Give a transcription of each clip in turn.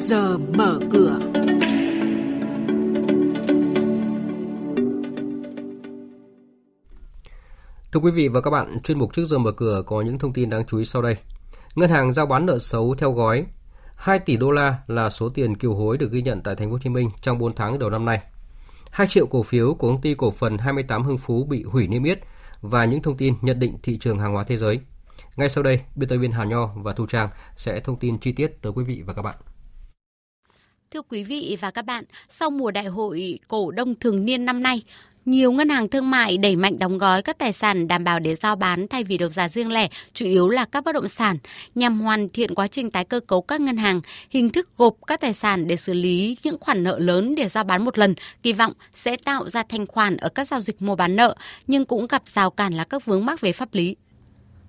giờ mở cửa. Thưa quý vị và các bạn, chuyên mục trước giờ mở cửa có những thông tin đáng chú ý sau đây. Ngân hàng giao bán nợ xấu theo gói 2 tỷ đô la là số tiền kiều hối được ghi nhận tại thành phố Hồ Chí Minh trong 4 tháng đầu năm nay. 2 triệu cổ phiếu của công ty cổ phần 28 Hưng Phú bị hủy niêm yết và những thông tin nhận định thị trường hàng hóa thế giới. Ngay sau đây, biên tập viên Hà Nho và Thu Trang sẽ thông tin chi tiết tới quý vị và các bạn. Thưa quý vị và các bạn, sau mùa đại hội cổ đông thường niên năm nay, nhiều ngân hàng thương mại đẩy mạnh đóng gói các tài sản đảm bảo để giao bán thay vì được giá riêng lẻ, chủ yếu là các bất động sản, nhằm hoàn thiện quá trình tái cơ cấu các ngân hàng, hình thức gộp các tài sản để xử lý những khoản nợ lớn để giao bán một lần, kỳ vọng sẽ tạo ra thanh khoản ở các giao dịch mua bán nợ, nhưng cũng gặp rào cản là các vướng mắc về pháp lý.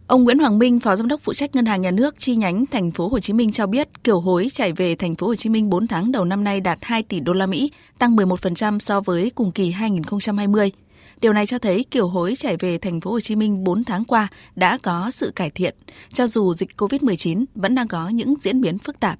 Ông Nguyễn Hoàng Minh, Phó Giám đốc phụ trách Ngân hàng Nhà nước chi nhánh thành phố Hồ Chí Minh cho biết, kiều hối chảy về thành phố Hồ Chí Minh 4 tháng đầu năm nay đạt 2 tỷ đô la Mỹ, tăng 11% so với cùng kỳ 2020. Điều này cho thấy kiều hối chảy về thành phố Hồ Chí Minh 4 tháng qua đã có sự cải thiện, cho dù dịch COVID-19 vẫn đang có những diễn biến phức tạp.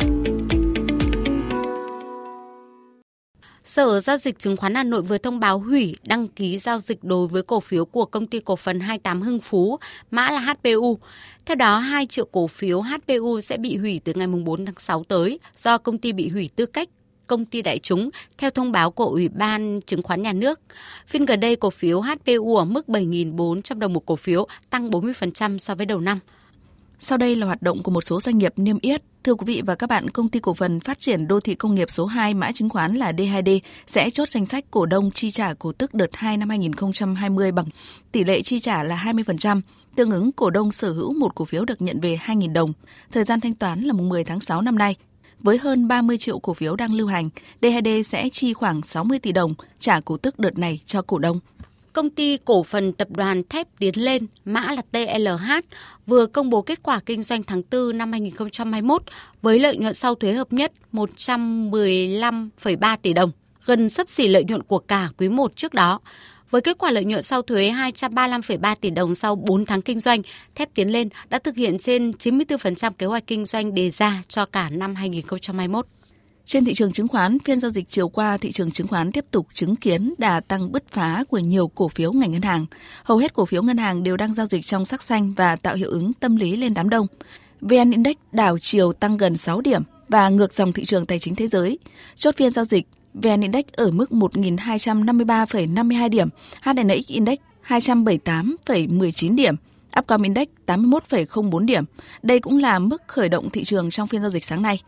Sở Giao dịch Chứng khoán Hà Nội vừa thông báo hủy đăng ký giao dịch đối với cổ phiếu của công ty cổ phần 28 Hưng Phú, mã là HPU. Theo đó, 2 triệu cổ phiếu HPU sẽ bị hủy từ ngày 4 tháng 6 tới do công ty bị hủy tư cách công ty đại chúng theo thông báo của Ủy ban Chứng khoán Nhà nước. Phiên gần đây, cổ phiếu HPU ở mức 7.400 đồng một cổ phiếu, tăng 40% so với đầu năm. Sau đây là hoạt động của một số doanh nghiệp niêm yết. Thưa quý vị và các bạn, công ty cổ phần phát triển đô thị công nghiệp số 2 mã chứng khoán là D2D sẽ chốt danh sách cổ đông chi trả cổ tức đợt 2 năm 2020 bằng tỷ lệ chi trả là 20%, tương ứng cổ đông sở hữu một cổ phiếu được nhận về 2.000 đồng. Thời gian thanh toán là mùng 10 tháng 6 năm nay. Với hơn 30 triệu cổ phiếu đang lưu hành, D2D sẽ chi khoảng 60 tỷ đồng trả cổ tức đợt này cho cổ đông. Công ty cổ phần tập đoàn thép Tiến Lên, mã là TLH, vừa công bố kết quả kinh doanh tháng 4 năm 2021 với lợi nhuận sau thuế hợp nhất 115,3 tỷ đồng, gần sấp xỉ lợi nhuận của cả quý 1 trước đó. Với kết quả lợi nhuận sau thuế 235,3 tỷ đồng sau 4 tháng kinh doanh, Thép Tiến Lên đã thực hiện trên 94% kế hoạch kinh doanh đề ra cho cả năm 2021. Trên thị trường chứng khoán, phiên giao dịch chiều qua, thị trường chứng khoán tiếp tục chứng kiến đà tăng bứt phá của nhiều cổ phiếu ngành ngân hàng. Hầu hết cổ phiếu ngân hàng đều đang giao dịch trong sắc xanh và tạo hiệu ứng tâm lý lên đám đông. VN Index đảo chiều tăng gần 6 điểm và ngược dòng thị trường tài chính thế giới. Chốt phiên giao dịch, VN Index ở mức 1.253,52 điểm, HNX Index 278,19 điểm, Upcom Index 81,04 điểm. Đây cũng là mức khởi động thị trường trong phiên giao dịch sáng nay.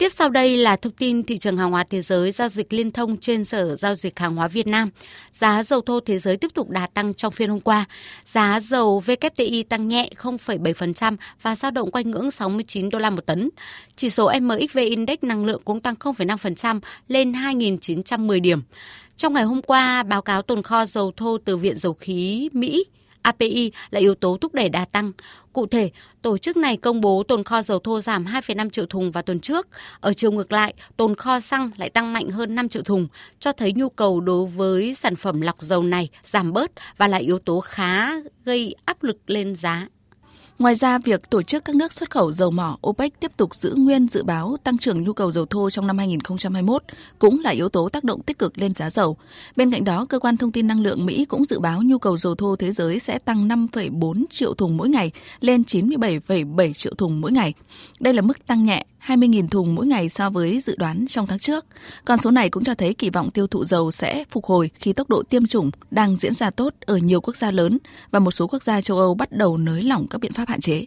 Tiếp sau đây là thông tin thị trường hàng hóa thế giới giao dịch liên thông trên Sở Giao dịch Hàng hóa Việt Nam. Giá dầu thô thế giới tiếp tục đà tăng trong phiên hôm qua. Giá dầu WTI tăng nhẹ 0,7% và dao động quanh ngưỡng 69 đô la một tấn. Chỉ số MXV Index năng lượng cũng tăng 0,5% lên 2.910 điểm. Trong ngày hôm qua, báo cáo tồn kho dầu thô từ Viện Dầu khí Mỹ API là yếu tố thúc đẩy đà tăng. Cụ thể, tổ chức này công bố tồn kho dầu thô giảm 2,5 triệu thùng vào tuần trước. Ở chiều ngược lại, tồn kho xăng lại tăng mạnh hơn 5 triệu thùng, cho thấy nhu cầu đối với sản phẩm lọc dầu này giảm bớt và là yếu tố khá gây áp lực lên giá. Ngoài ra, việc tổ chức các nước xuất khẩu dầu mỏ OPEC tiếp tục giữ nguyên dự báo tăng trưởng nhu cầu dầu thô trong năm 2021 cũng là yếu tố tác động tích cực lên giá dầu. Bên cạnh đó, cơ quan thông tin năng lượng Mỹ cũng dự báo nhu cầu dầu thô thế giới sẽ tăng 5,4 triệu thùng mỗi ngày lên 97,7 triệu thùng mỗi ngày. Đây là mức tăng nhẹ 20.000 thùng mỗi ngày so với dự đoán trong tháng trước. Con số này cũng cho thấy kỳ vọng tiêu thụ dầu sẽ phục hồi khi tốc độ tiêm chủng đang diễn ra tốt ở nhiều quốc gia lớn và một số quốc gia châu Âu bắt đầu nới lỏng các biện pháp hạn chế.